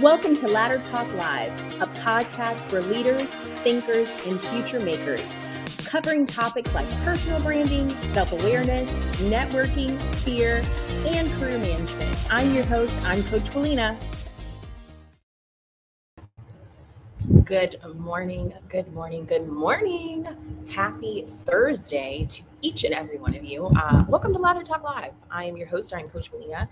Welcome to Ladder Talk Live, a podcast for leaders, thinkers, and future makers, covering topics like personal branding, self awareness, networking, fear, and career management. I'm your host, I'm Coach Willena. Good morning, good morning, good morning. Happy Thursday to each and every one of you. Uh, welcome to Ladder Talk Live. I am your host, I'm Coach Willena.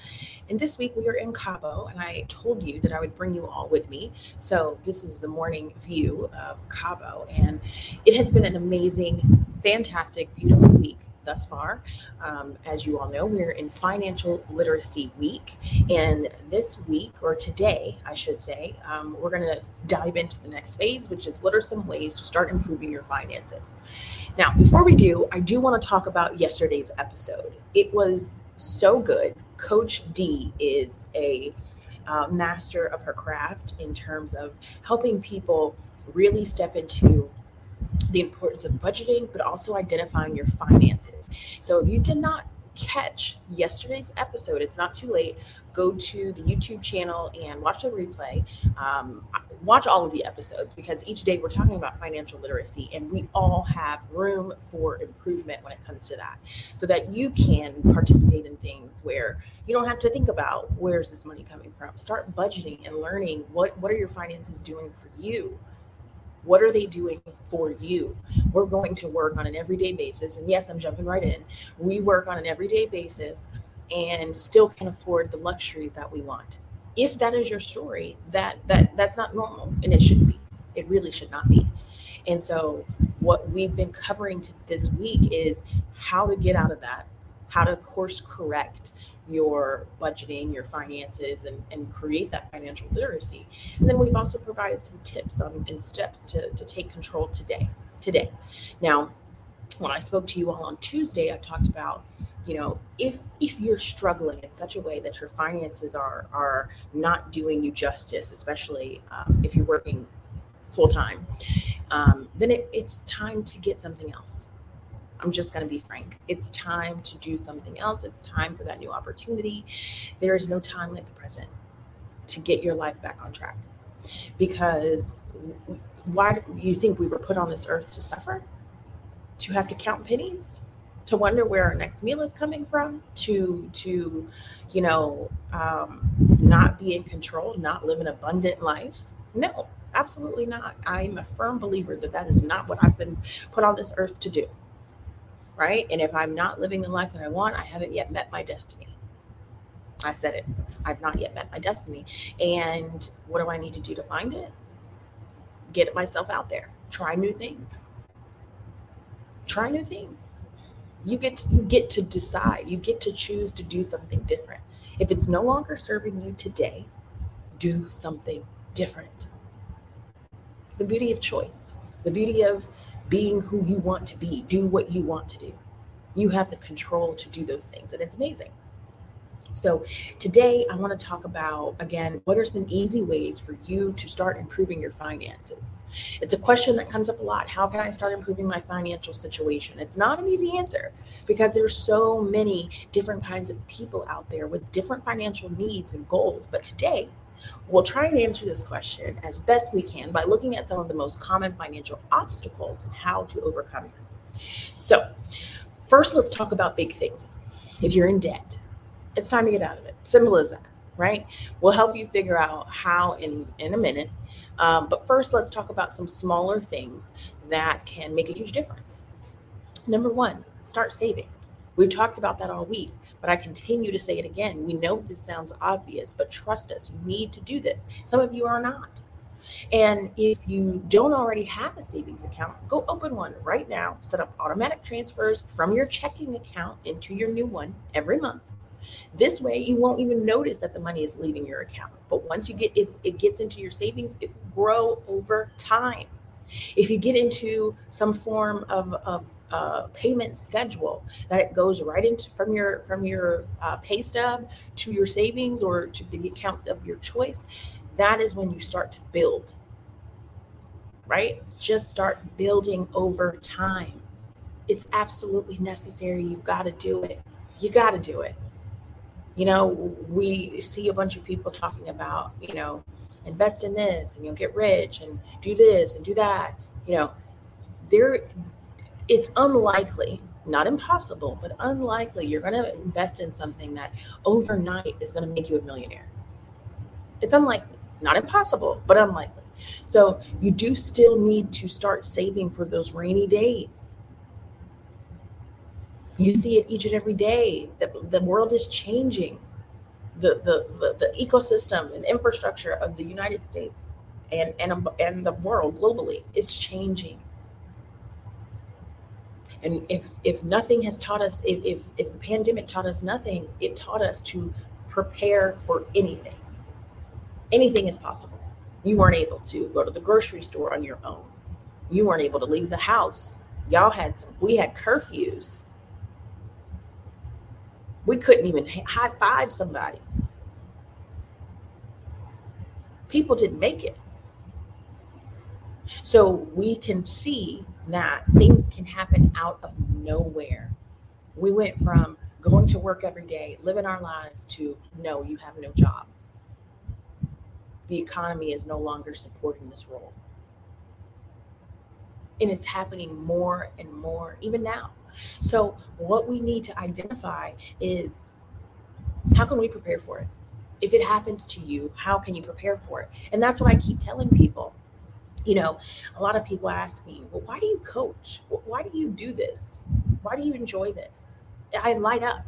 And this week we are in Cabo, and I told you that I would bring you all with me. So this is the morning view of Cabo, and it has been an amazing, fantastic, beautiful week thus far. Um, as you all know, we're in Financial Literacy Week. And this week, or today, I should say, um, we're going to dive into the next phase, which is what are some ways to start improving your finances. Now, before we do, I do want to talk about yesterday's episode. It was so good. Coach D is a uh, master of her craft in terms of helping people really step into the importance of budgeting, but also identifying your finances. So if you did not catch yesterday's episode, it's not too late. Go to the YouTube channel and watch the replay. Um, watch all of the episodes because each day we're talking about financial literacy and we all have room for improvement when it comes to that so that you can participate in things where you don't have to think about where's this money coming from. Start budgeting and learning what, what are your finances doing for you what are they doing for you? We're going to work on an everyday basis. And yes, I'm jumping right in. We work on an everyday basis and still can afford the luxuries that we want. If that is your story, that that that's not normal and it shouldn't be. It really should not be. And so what we've been covering this week is how to get out of that, how to course correct your budgeting, your finances, and, and create that financial literacy. And then we've also provided some tips on, and steps to, to take control today. Today. Now, when I spoke to you all on Tuesday, I talked about, you know, if if you're struggling in such a way that your finances are are not doing you justice, especially um, if you're working full time, um, then it, it's time to get something else I'm just going to be frank. It's time to do something else. It's time for that new opportunity. There is no time like the present to get your life back on track. Because why do you think we were put on this earth to suffer? To have to count pennies? To wonder where our next meal is coming from? To to, you know, um, not be in control, not live an abundant life? No, absolutely not. I'm a firm believer that that is not what I've been put on this earth to do right? And if I'm not living the life that I want, I haven't yet met my destiny. I said it. I've not yet met my destiny. And what do I need to do to find it? Get myself out there. Try new things. Try new things. You get to, you get to decide. You get to choose to do something different. If it's no longer serving you today, do something different. The beauty of choice, the beauty of being who you want to be, do what you want to do. You have the control to do those things, and it's amazing. So, today I want to talk about again what are some easy ways for you to start improving your finances? It's a question that comes up a lot. How can I start improving my financial situation? It's not an easy answer because there's so many different kinds of people out there with different financial needs and goals. But today, We'll try and answer this question as best we can by looking at some of the most common financial obstacles and how to overcome them. So, first, let's talk about big things. If you're in debt, it's time to get out of it. Simple as that, right? We'll help you figure out how in, in a minute. Um, but first, let's talk about some smaller things that can make a huge difference. Number one, start saving. We've talked about that all week, but I continue to say it again. We know this sounds obvious, but trust us, you need to do this. Some of you are not. And if you don't already have a savings account, go open one right now. Set up automatic transfers from your checking account into your new one every month. This way, you won't even notice that the money is leaving your account. But once you get it, it gets into your savings, it will grow over time. If you get into some form of, of uh, payment schedule that it goes right into from your from your uh, pay stub to your savings or to the accounts of your choice that is when you start to build. Right? Just start building over time. It's absolutely necessary. You've got to do it. You got to do it. You know, we see a bunch of people talking about, you know, invest in this and you'll get rich and do this and do that. You know, there it's unlikely, not impossible, but unlikely you're going to invest in something that overnight is going to make you a millionaire. It's unlikely, not impossible, but unlikely. So you do still need to start saving for those rainy days. You see it each and every day. that the world is changing. The, the, the, the ecosystem and infrastructure of the United States and, and, and the world globally is changing. And if if nothing has taught us, if, if if the pandemic taught us nothing, it taught us to prepare for anything. Anything is possible. You weren't able to go to the grocery store on your own. You weren't able to leave the house. Y'all had some, we had curfews. We couldn't even high five somebody. People didn't make it. So we can see that things can happen out of nowhere. We went from going to work every day, living our lives to no, you have no job. The economy is no longer supporting this role. And it's happening more and more, even now. So, what we need to identify is how can we prepare for it? If it happens to you, how can you prepare for it? And that's what I keep telling people you know, a lot of people ask me, well, why do you coach? Why do you do this? Why do you enjoy this? I light up.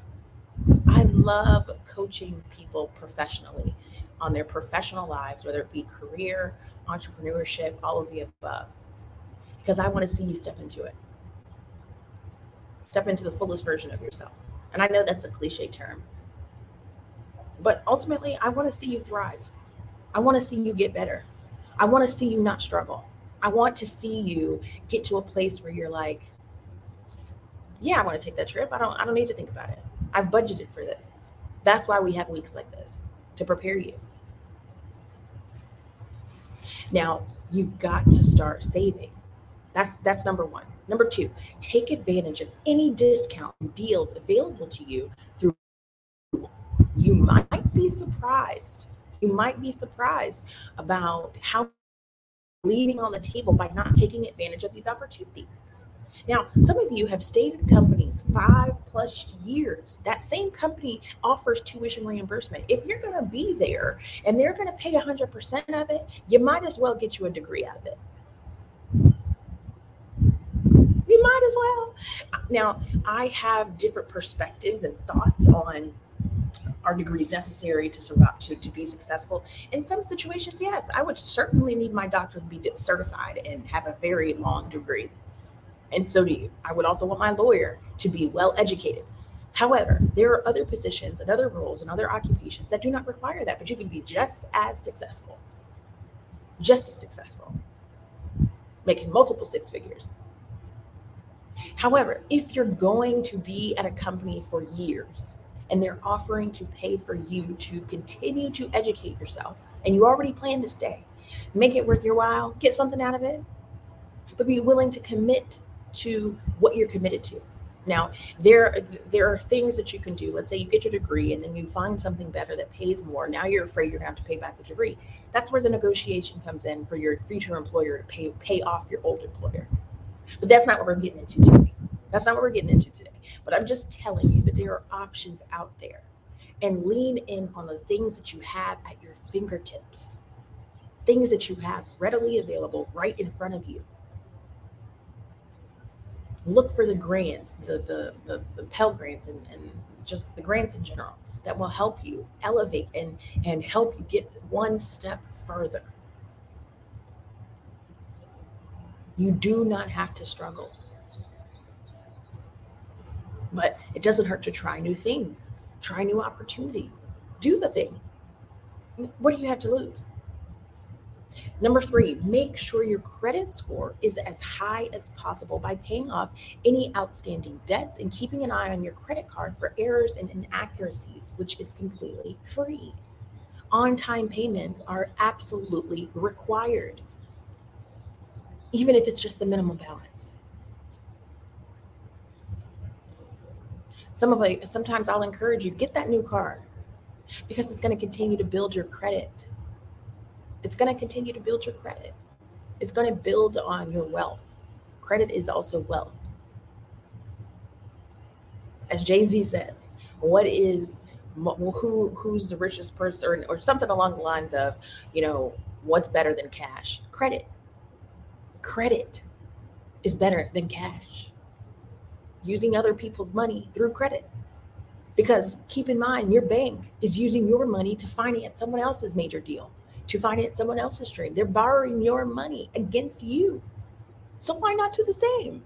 I love coaching people professionally on their professional lives, whether it be career, entrepreneurship, all of the above, because I want to see you step into it. Step into the fullest version of yourself. And I know that's a cliche term, but ultimately, I want to see you thrive. I want to see you get better. I want to see you not struggle. I want to see you get to a place where you're like, yeah, I want to take that trip. I don't I don't need to think about it. I've budgeted for this. That's why we have weeks like this to prepare you. Now, you've got to start saving. That's that's number 1. Number 2, take advantage of any discount and deals available to you through you might be surprised you might be surprised about how leaving on the table by not taking advantage of these opportunities. Now, some of you have stayed at companies five plus years. That same company offers tuition reimbursement. If you're going to be there and they're going to pay 100% of it, you might as well get you a degree out of it. You might as well. Now, I have different perspectives and thoughts on are degrees necessary to survive to, to be successful. In some situations yes i would certainly need my doctor to be certified and have a very long degree. And so do you. I would also want my lawyer to be well educated. However there are other positions and other roles and other occupations that do not require that but you can be just as successful. Just as successful. Making multiple six figures. However, if you're going to be at a company for years and they're offering to pay for you to continue to educate yourself. And you already plan to stay. Make it worth your while. Get something out of it. But be willing to commit to what you're committed to. Now there there are things that you can do. Let's say you get your degree and then you find something better that pays more. Now you're afraid you're going to have to pay back the degree. That's where the negotiation comes in for your future employer to pay pay off your old employer. But that's not what we're getting into today that's not what we're getting into today. But I'm just telling you that there are options out there and lean in on the things that you have at your fingertips, things that you have readily available right in front of you. Look for the grants, the the the, the Pell grants and, and just the grants in general that will help you elevate and and help you get one step further. You do not have to struggle. But it doesn't hurt to try new things, try new opportunities, do the thing. What do you have to lose? Number three, make sure your credit score is as high as possible by paying off any outstanding debts and keeping an eye on your credit card for errors and inaccuracies, which is completely free. On time payments are absolutely required, even if it's just the minimum balance. Some of like sometimes I'll encourage you get that new car. because it's going to continue to build your credit. It's going to continue to build your credit. It's going to build on your wealth. Credit is also wealth. As Jay Z says, what is who who's the richest person or, or something along the lines of, you know, what's better than cash? Credit. Credit is better than cash. Using other people's money through credit. Because keep in mind, your bank is using your money to finance someone else's major deal, to finance someone else's dream. They're borrowing your money against you. So why not do the same?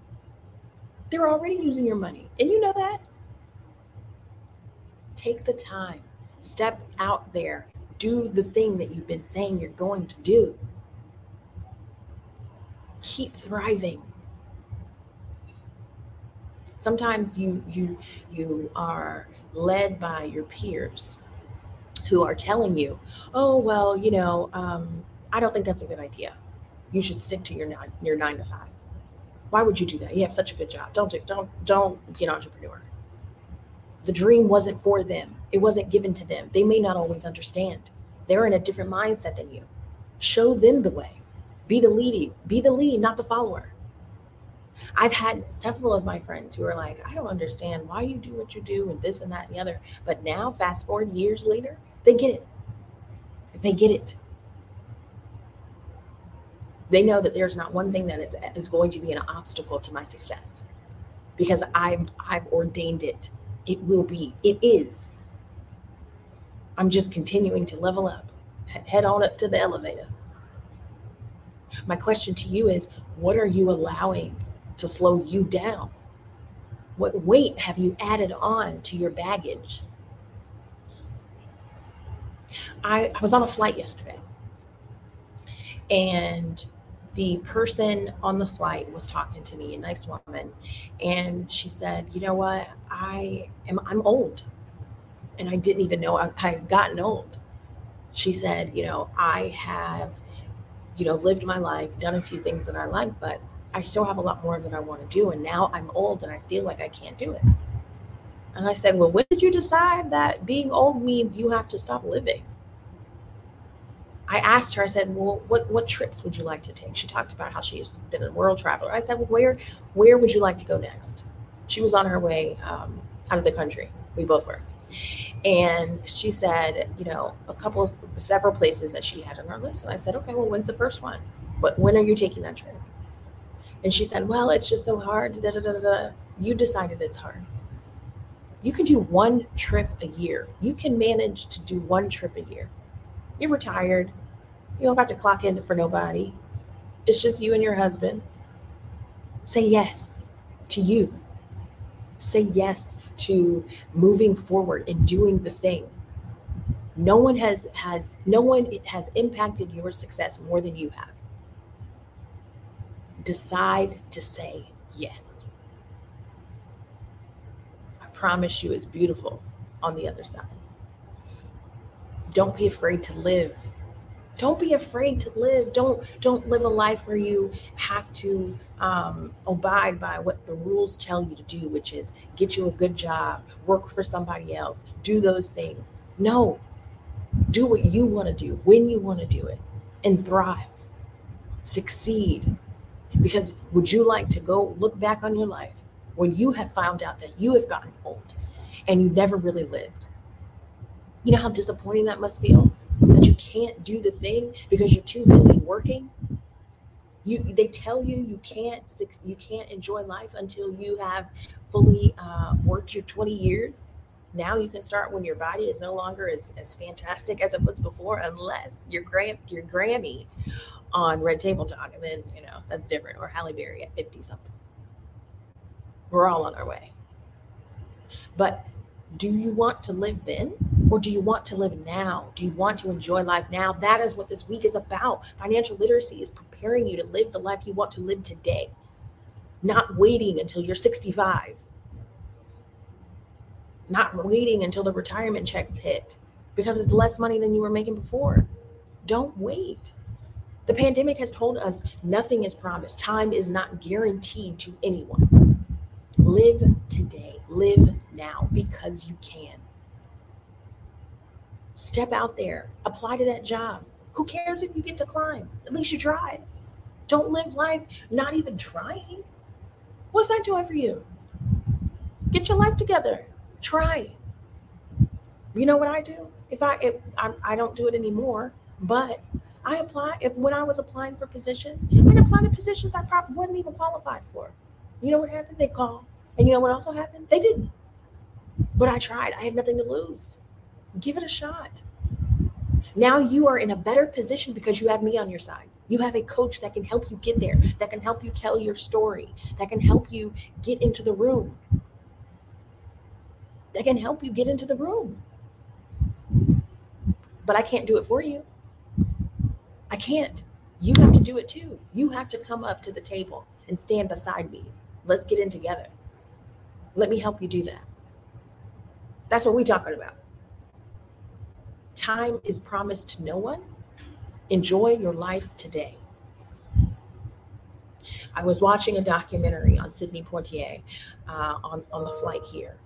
They're already using your money. And you know that. Take the time, step out there, do the thing that you've been saying you're going to do. Keep thriving. Sometimes you you you are led by your peers who are telling you, "Oh well, you know, um, I don't think that's a good idea. You should stick to your nine your nine to five. Why would you do that? You have such a good job. Don't do, don't don't be an entrepreneur." The dream wasn't for them. It wasn't given to them. They may not always understand. They're in a different mindset than you. Show them the way. Be the lead. Be the lead, not the follower. I've had several of my friends who are like, I don't understand why you do what you do and this and that and the other. But now, fast forward years later, they get it. They get it. They know that there's not one thing that is, is going to be an obstacle to my success because I've, I've ordained it it will be. It is. I'm just continuing to level up. Head on up to the elevator. My question to you is what are you allowing to slow you down? What weight have you added on to your baggage? I, I was on a flight yesterday and the person on the flight was talking to me, a nice woman, and she said, "You know what? I am I'm old." And I didn't even know I, I had gotten old. She said, "You know, I have you know, lived my life, done a few things that I like, but I still have a lot more that I want to do and now I'm old and I feel like I can't do it." And I said, "Well, when did you decide that being old means you have to stop living?" I asked her, I said, well, what, what trips would you like to take? She talked about how she's been a world traveler. I said, well, where, where would you like to go next? She was on her way um, out of the country. We both were. And she said, you know, a couple of several places that she had on her list. And I said, okay, well, when's the first one? But when are you taking that trip? And she said, well, it's just so hard. Da, da, da, da. You decided it's hard. You can do one trip a year. You can manage to do one trip a year. You're retired. You don't got to clock in for nobody. It's just you and your husband. Say yes to you. Say yes to moving forward and doing the thing. No one has has no one has impacted your success more than you have. Decide to say yes. I promise you it's beautiful on the other side. Don't be afraid to live. Don't be afraid to live. Don't don't live a life where you have to um, abide by what the rules tell you to do which is get you a good job work for somebody else do those things. No. Do what you want to do when you want to do it and thrive. Succeed because would you like to go look back on your life when you have found out that you have gotten old and you never really lived? You know how disappointing that must feel? That you can't do the thing because you're too busy working? You they tell you you can't you can't enjoy life until you have fully uh, worked your 20 years now you can start when your body is no longer as, as fantastic as it was before unless you're Gram, your grammy on red table talk and then you know that's different or halle berry at 50 something we're all on our way but do you want to live then or do you want to live now? Do you want to enjoy life now? That is what this week is about. Financial literacy is preparing you to live the life you want to live today, not waiting until you're 65, not waiting until the retirement checks hit because it's less money than you were making before. Don't wait. The pandemic has told us nothing is promised, time is not guaranteed to anyone. Live today, live now because you can. Step out there, apply to that job. Who cares if you get declined? At least you tried. Don't live life not even trying. What's that doing for you? Get your life together. Try. You know what I do? If I if I, I don't do it anymore, but I apply if when I was applying for positions, I'd apply to positions I probably wasn't even qualified for. You know what happened? They called. And you know what also happened? They didn't. But I tried. I had nothing to lose. Give it a shot. Now you are in a better position because you have me on your side. You have a coach that can help you get there, that can help you tell your story, that can help you get into the room, that can help you get into the room. But I can't do it for you. I can't. You have to do it too. You have to come up to the table and stand beside me. Let's get in together. Let me help you do that. That's what we're talking about. Time is promised to no one. Enjoy your life today. I was watching a documentary on Sidney Poitier uh, on, on the flight here,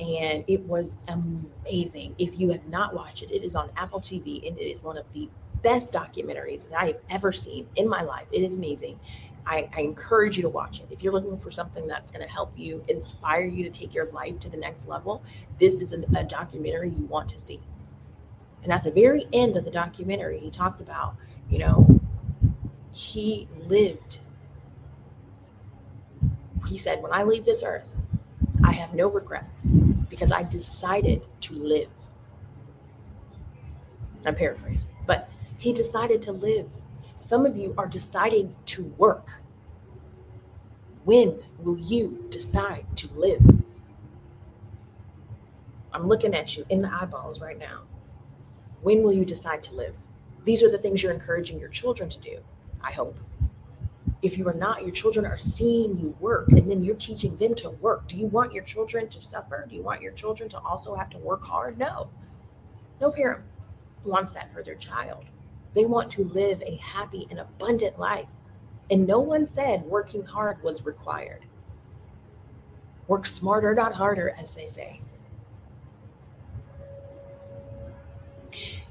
and it was amazing. If you have not watched it, it is on Apple TV, and it is one of the best documentaries that I have ever seen in my life. It is amazing. I, I encourage you to watch it. If you're looking for something that's going to help you, inspire you to take your life to the next level, this is a, a documentary you want to see. And at the very end of the documentary, he talked about, you know, he lived. He said, When I leave this earth, I have no regrets because I decided to live. I'm paraphrasing, but he decided to live. Some of you are deciding to work. When will you decide to live? I'm looking at you in the eyeballs right now. When will you decide to live? These are the things you're encouraging your children to do, I hope. If you are not, your children are seeing you work and then you're teaching them to work. Do you want your children to suffer? Do you want your children to also have to work hard? No. No parent wants that for their child. They want to live a happy and abundant life. And no one said working hard was required. Work smarter, not harder, as they say.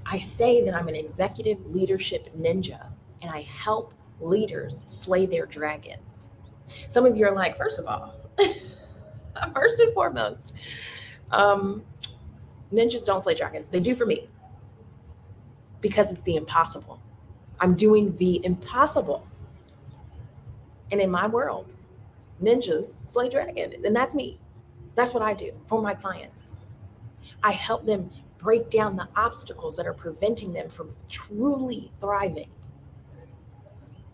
I say that I'm an executive leadership ninja and I help leaders slay their dragons. Some of you are like, first of all, first and foremost, um, ninjas don't slay dragons. They do for me because it's the impossible. I'm doing the impossible. And in my world, ninjas slay dragons, and that's me. That's what I do for my clients. I help them break down the obstacles that are preventing them from truly thriving.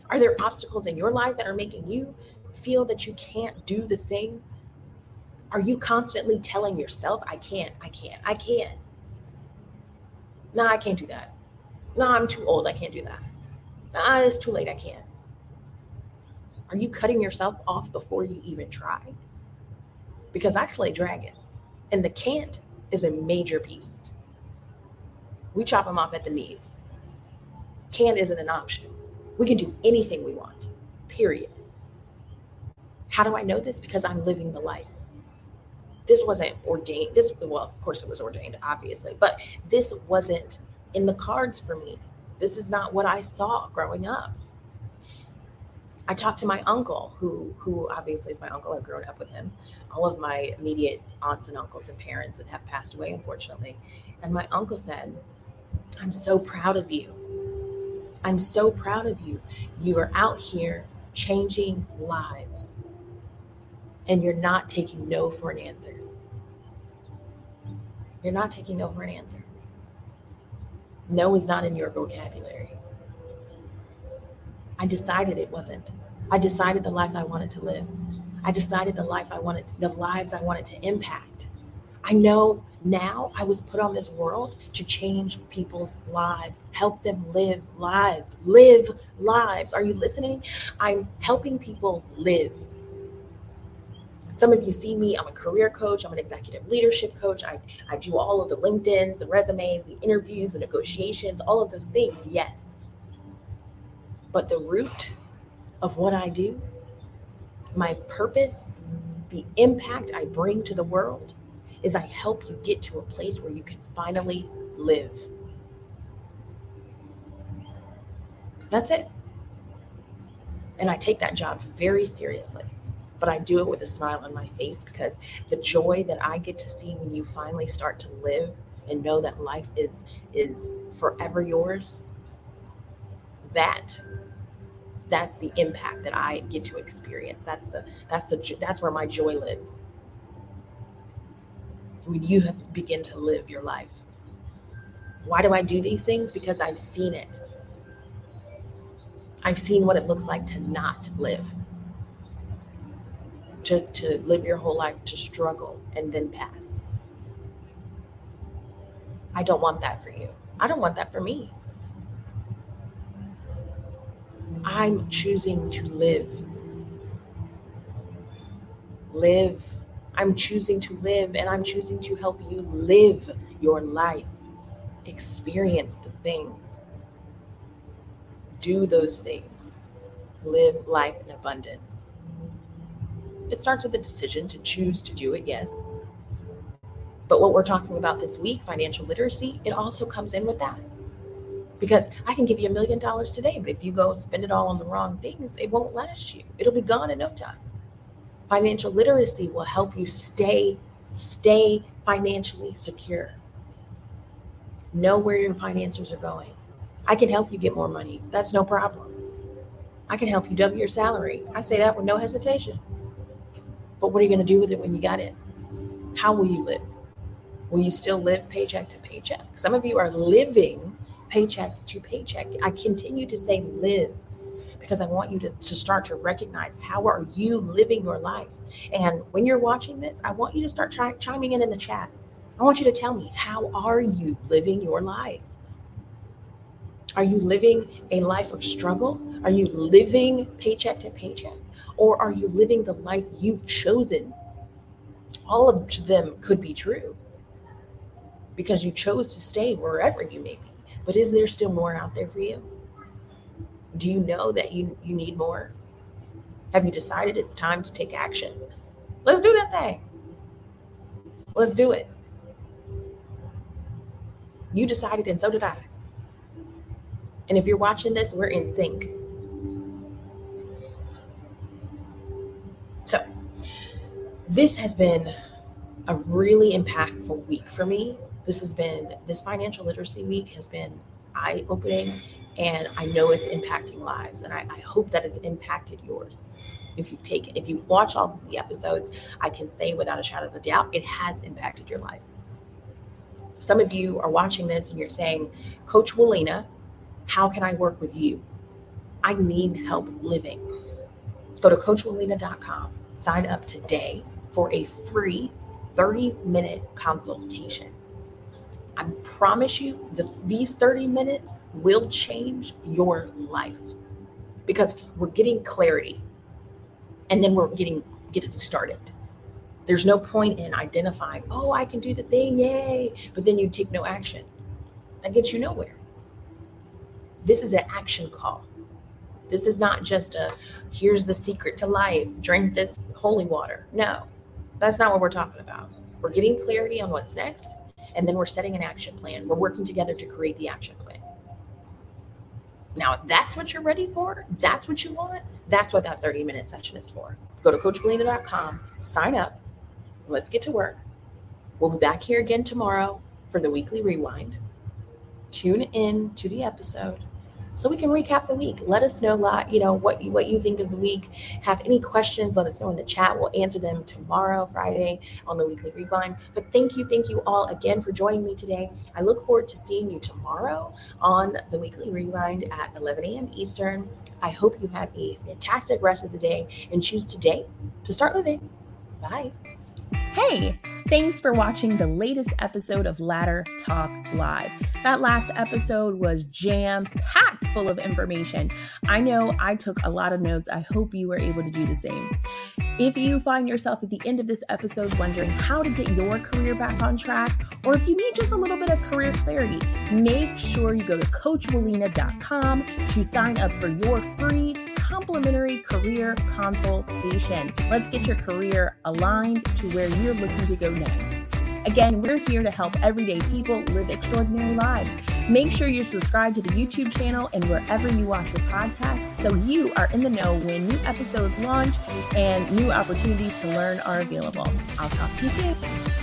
Are there obstacles in your life that are making you feel that you can't do the thing? Are you constantly telling yourself, I can't, I can't, I can't? No, I can't do that. No, I'm too old. I can't do that. No, it's too late. I can't. Are you cutting yourself off before you even try? Because I slay dragons, and the can't is a major beast we chop them off at the knees. Can't isn't an option. We can do anything we want, period. How do I know this? Because I'm living the life. This wasn't ordained. This, well, of course it was ordained, obviously, but this wasn't in the cards for me. This is not what I saw growing up. I talked to my uncle, who who obviously is my uncle. I've grown up with him. All of my immediate aunts and uncles and parents that have passed away, unfortunately. And my uncle said, I'm so proud of you. I'm so proud of you. You are out here changing lives, and you're not taking no for an answer. You're not taking no for an answer. No is not in your vocabulary. I decided it wasn't. I decided the life I wanted to live. I decided the life I wanted, the lives I wanted to impact. I know now I was put on this world to change people's lives, help them live lives, live lives. Are you listening? I'm helping people live. Some of you see me, I'm a career coach, I'm an executive leadership coach. I, I do all of the LinkedIn's, the resumes, the interviews, the negotiations, all of those things, yes. But the root of what I do, my purpose, the impact I bring to the world, is I help you get to a place where you can finally live. That's it. And I take that job very seriously, but I do it with a smile on my face because the joy that I get to see when you finally start to live and know that life is is forever yours, that that's the impact that I get to experience. That's the that's the that's where my joy lives. When you have begin to live your life. Why do I do these things? Because I've seen it. I've seen what it looks like to not live. To, to live your whole life, to struggle and then pass. I don't want that for you. I don't want that for me. I'm choosing to live. Live. I'm choosing to live and I'm choosing to help you live your life. Experience the things. Do those things. Live life in abundance. It starts with a decision to choose to do it, yes. But what we're talking about this week, financial literacy, it also comes in with that because I can give you a million dollars today, but if you go spend it all on the wrong things, it won't last you. It'll be gone in no time. Financial literacy will help you stay stay financially secure. Know where your finances are going. I can help you get more money. That's no problem. I can help you double your salary. I say that with no hesitation. But what are you going to do with it when you got it? How will you live? Will you still live paycheck to paycheck? Some of you are living paycheck to paycheck. I continue to say live because I want you to, to start to recognize how are you living your life. And when you're watching this, I want you to start ch- chiming in in the chat. I want you to tell me how are you living your life? Are you living a life of struggle? Are you living paycheck to paycheck? Or are you living the life you've chosen? All of them could be true because you chose to stay wherever you may be. But is there still more out there for you? Do you know that you, you need more? Have you decided it's time to take action? Let's do that thing. Let's do it. You decided, and so did I. And if you're watching this, we're in sync. So, this has been a really impactful week for me this has been this financial literacy week has been eye opening and I know it's impacting lives and I, I, hope that it's impacted yours. If you've taken, if you've watched all the episodes, I can say without a shadow of a doubt, it has impacted your life. Some of you are watching this and you're saying, Coach Willena, how can I work with you? I need help living. Go to coachwillena.com, sign up today for a free 30 minute consultation. I promise you, the, these 30 minutes will change your life because we're getting clarity and then we're getting getting started. There's no point in identifying, oh, I can do the thing, yay, but then you take no action. That gets you nowhere. This is an action call. This is not just a here's the secret to life, drink this holy water. No, that's not what we're talking about. We're getting clarity on what's next and then we're setting an action plan. We're working together to create the action plan. Now, if that's what you're ready for, that's what you want, that's what that 30 minute session is for. Go to coachwillena.com, sign up, let's get to work. We'll be back here again tomorrow for the weekly rewind. Tune in to the episode so we can recap the week. Let us know, lot, you know, what you what you think of the week. Have any questions? Let us know in the chat. We'll answer them tomorrow, Friday, on the weekly rewind. But thank you, thank you all again for joining me today. I look forward to seeing you tomorrow on the weekly rewind at 11 a.m. Eastern. I hope you have a fantastic rest of the day and choose today to start living. Bye. Hey, thanks for watching the latest episode of Ladder Talk Live. That last episode was jam packed full of information. I know I took a lot of notes. I hope you were able to do the same. If you find yourself at the end of this episode wondering how to get your career back on track, or if you need just a little bit of career clarity, make sure you go to coachwillena.com to sign up for your free complimentary career consultation. Let's get your career aligned to where you're looking to go next. Again, we're here to help everyday people live extraordinary lives. Make sure you're subscribed to the YouTube channel and wherever you watch your podcast so you are in the know when new episodes launch and new opportunities to learn are available. I'll talk to you soon.